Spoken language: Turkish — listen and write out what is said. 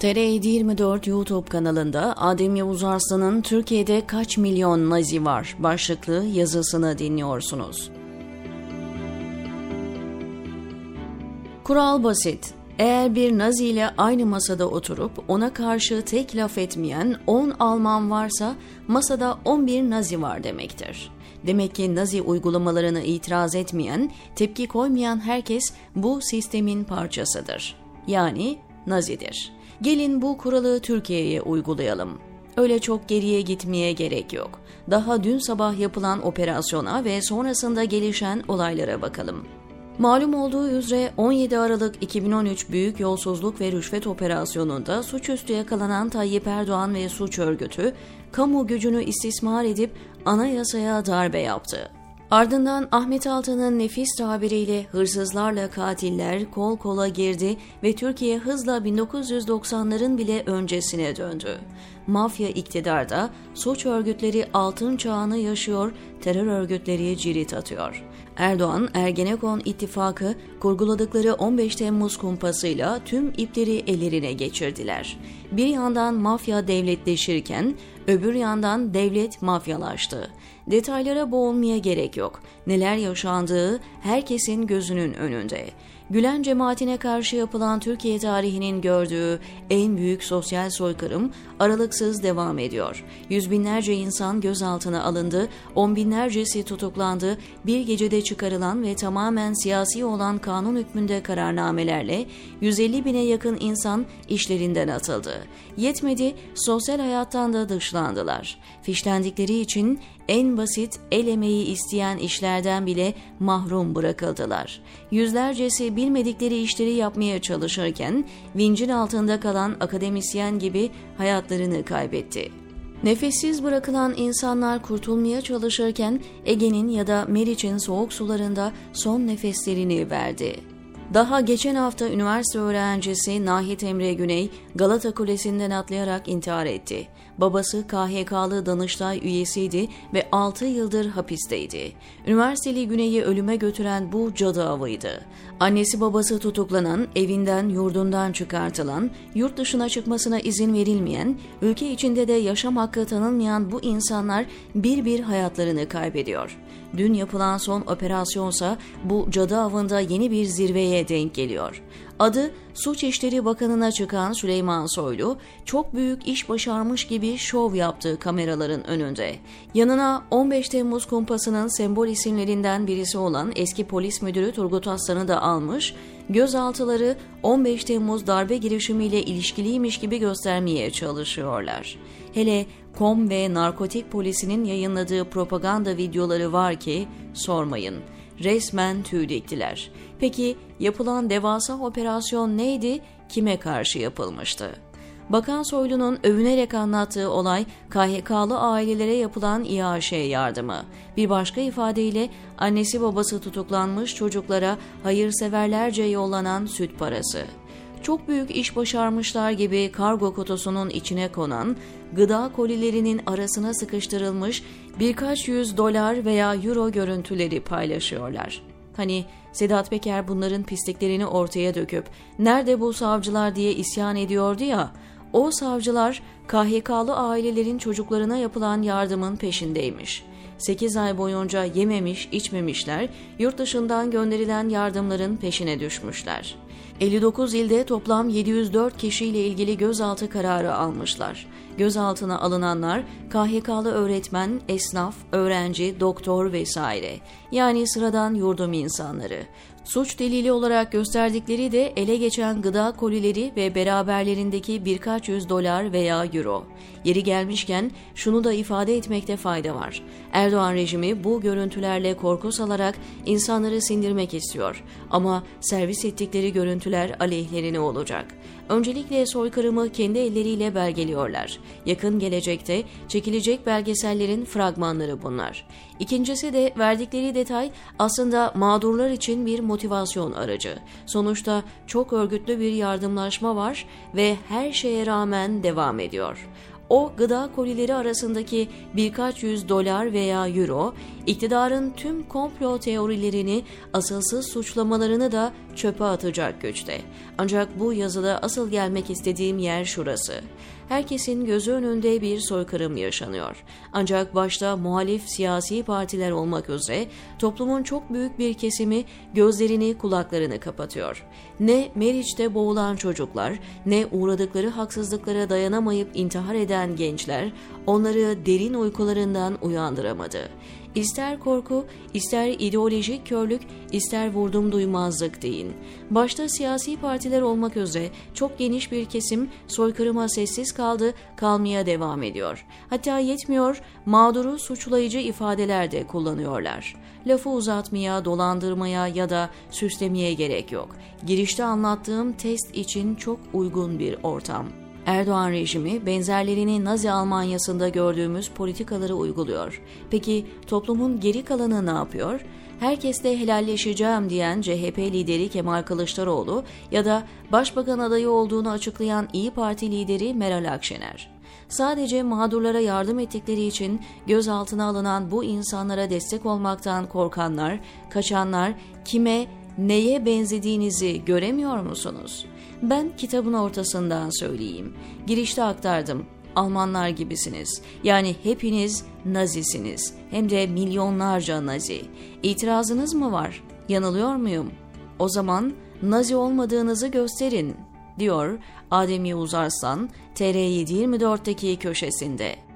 TR24 YouTube kanalında Adem Yavuz Arslan'ın Türkiye'de kaç milyon Nazi var başlıklı yazısını dinliyorsunuz. Kural basit. Eğer bir Nazi ile aynı masada oturup ona karşı tek laf etmeyen 10 Alman varsa masada 11 Nazi var demektir. Demek ki Nazi uygulamalarını itiraz etmeyen, tepki koymayan herkes bu sistemin parçasıdır. Yani Nazidir. Gelin bu kuralı Türkiye'ye uygulayalım. Öyle çok geriye gitmeye gerek yok. Daha dün sabah yapılan operasyona ve sonrasında gelişen olaylara bakalım. Malum olduğu üzere 17 Aralık 2013 büyük yolsuzluk ve rüşvet operasyonunda suçüstü yakalanan Tayyip Erdoğan ve suç örgütü, kamu gücünü istismar edip anayasaya darbe yaptı. Ardından Ahmet Altan'ın nefis tabiriyle hırsızlarla katiller kol kola girdi ve Türkiye hızla 1990'ların bile öncesine döndü. Mafya iktidarda, suç örgütleri altın çağını yaşıyor, terör örgütleri cirit atıyor. Erdoğan, Ergenekon ittifakı kurguladıkları 15 Temmuz kumpasıyla tüm ipleri ellerine geçirdiler. Bir yandan mafya devletleşirken öbür yandan devlet mafyalaştı. Detaylara boğulmaya gerek yok. Neler yaşandığı herkesin gözünün önünde. Gülen cemaatine karşı yapılan Türkiye tarihinin gördüğü en büyük sosyal soykırım aralıksız devam ediyor. Yüz binlerce insan gözaltına alındı, on binlercesi tutuklandı, bir gecede çıkarılan ve tamamen siyasi olan kanun hükmünde kararnamelerle 150 bine yakın insan işlerinden atıldı. Yetmedi, sosyal hayattan da dışlandılar. Fişlendikleri için en basit el emeği isteyen işlerden bile mahrum bırakıldılar. Yüzlercesi bilmedikleri işleri yapmaya çalışırken vincin altında kalan akademisyen gibi hayatlarını kaybetti. Nefessiz bırakılan insanlar kurtulmaya çalışırken Ege'nin ya da Meriç'in soğuk sularında son nefeslerini verdi. Daha geçen hafta üniversite öğrencisi Nahit Emre Güney Galata Kulesi'nden atlayarak intihar etti. Babası KHK'lı Danıştay üyesiydi ve 6 yıldır hapisteydi. Üniversiteli Güney'i ölüme götüren bu cadı avıydı. Annesi babası tutuklanan, evinden yurdundan çıkartılan, yurt dışına çıkmasına izin verilmeyen, ülke içinde de yaşam hakkı tanınmayan bu insanlar bir bir hayatlarını kaybediyor. Dün yapılan son operasyonsa bu cadı avında yeni bir zirveye denk geliyor. Adı Suç İşleri Bakanı'na çıkan Süleyman Soylu, çok büyük iş başarmış gibi şov yaptığı kameraların önünde. Yanına 15 Temmuz kumpasının sembol isimlerinden birisi olan eski polis müdürü Turgut Aslan'ı da almış, gözaltıları 15 Temmuz darbe girişimiyle ilişkiliymiş gibi göstermeye çalışıyorlar. Hele KOM ve narkotik polisinin yayınladığı propaganda videoları var ki sormayın. Resmen tüy diktiler. Peki yapılan devasa operasyon neydi? Kime karşı yapılmıştı? Bakan Soylu'nun övünerek anlattığı olay KHK'lı ailelere yapılan İAŞ yardımı. Bir başka ifadeyle annesi babası tutuklanmış çocuklara hayırseverlerce yollanan süt parası çok büyük iş başarmışlar gibi kargo kutusunun içine konan, gıda kolilerinin arasına sıkıştırılmış birkaç yüz dolar veya euro görüntüleri paylaşıyorlar. Hani Sedat Peker bunların pisliklerini ortaya döküp nerede bu savcılar diye isyan ediyordu ya, o savcılar KHK'lı ailelerin çocuklarına yapılan yardımın peşindeymiş. 8 ay boyunca yememiş, içmemişler, yurt dışından gönderilen yardımların peşine düşmüşler. 59 ilde toplam 704 kişiyle ilgili gözaltı kararı almışlar. Gözaltına alınanlar KHK'lı öğretmen, esnaf, öğrenci, doktor vesaire. Yani sıradan yurdum insanları. Suç delili olarak gösterdikleri de ele geçen gıda kolileri ve beraberlerindeki birkaç yüz dolar veya euro. Yeri gelmişken şunu da ifade etmekte fayda var. Erdoğan rejimi bu görüntülerle korku salarak insanları sindirmek istiyor. Ama servis ettikleri görüntüler aleyhlerine olacak. Öncelikle soykırımı kendi elleriyle belgeliyorlar. Yakın gelecekte çekilecek belgesellerin fragmanları bunlar. İkincisi de verdikleri detay aslında mağdurlar için bir motivasyon aracı. Sonuçta çok örgütlü bir yardımlaşma var ve her şeye rağmen devam ediyor. O gıda kolileri arasındaki birkaç yüz dolar veya euro iktidarın tüm komplo teorilerini, asılsız suçlamalarını da çöpe atacak güçte. Ancak bu yazıda asıl gelmek istediğim yer şurası. Herkesin gözü önünde bir soykırım yaşanıyor. Ancak başta muhalif siyasi partiler olmak üzere toplumun çok büyük bir kesimi gözlerini kulaklarını kapatıyor. Ne Meriç'te boğulan çocuklar, ne uğradıkları haksızlıklara dayanamayıp intihar eden gençler onları derin uykularından uyandıramadı. İster korku, ister ideolojik körlük, ister vurdum duymazlık deyin. Başta siyasi partiler olmak üzere çok geniş bir kesim soykırıma sessiz kaldı, kalmaya devam ediyor. Hatta yetmiyor, mağduru suçlayıcı ifadeler de kullanıyorlar. Lafı uzatmaya, dolandırmaya ya da süslemeye gerek yok. Girişte anlattığım test için çok uygun bir ortam. Erdoğan rejimi benzerlerini Nazi Almanyası'nda gördüğümüz politikaları uyguluyor. Peki toplumun geri kalanı ne yapıyor? Herkesle helalleşeceğim diyen CHP lideri Kemal Kılıçdaroğlu ya da başbakan adayı olduğunu açıklayan İyi Parti lideri Meral Akşener. Sadece mağdurlara yardım ettikleri için gözaltına alınan bu insanlara destek olmaktan korkanlar, kaçanlar kime, neye benzediğinizi göremiyor musunuz? Ben kitabın ortasından söyleyeyim. Girişte aktardım. Almanlar gibisiniz. Yani hepiniz nazisiniz. Hem de milyonlarca nazi. İtirazınız mı var? Yanılıyor muyum? O zaman nazi olmadığınızı gösterin, diyor Adem Yavuz Arslan TR724'teki köşesinde.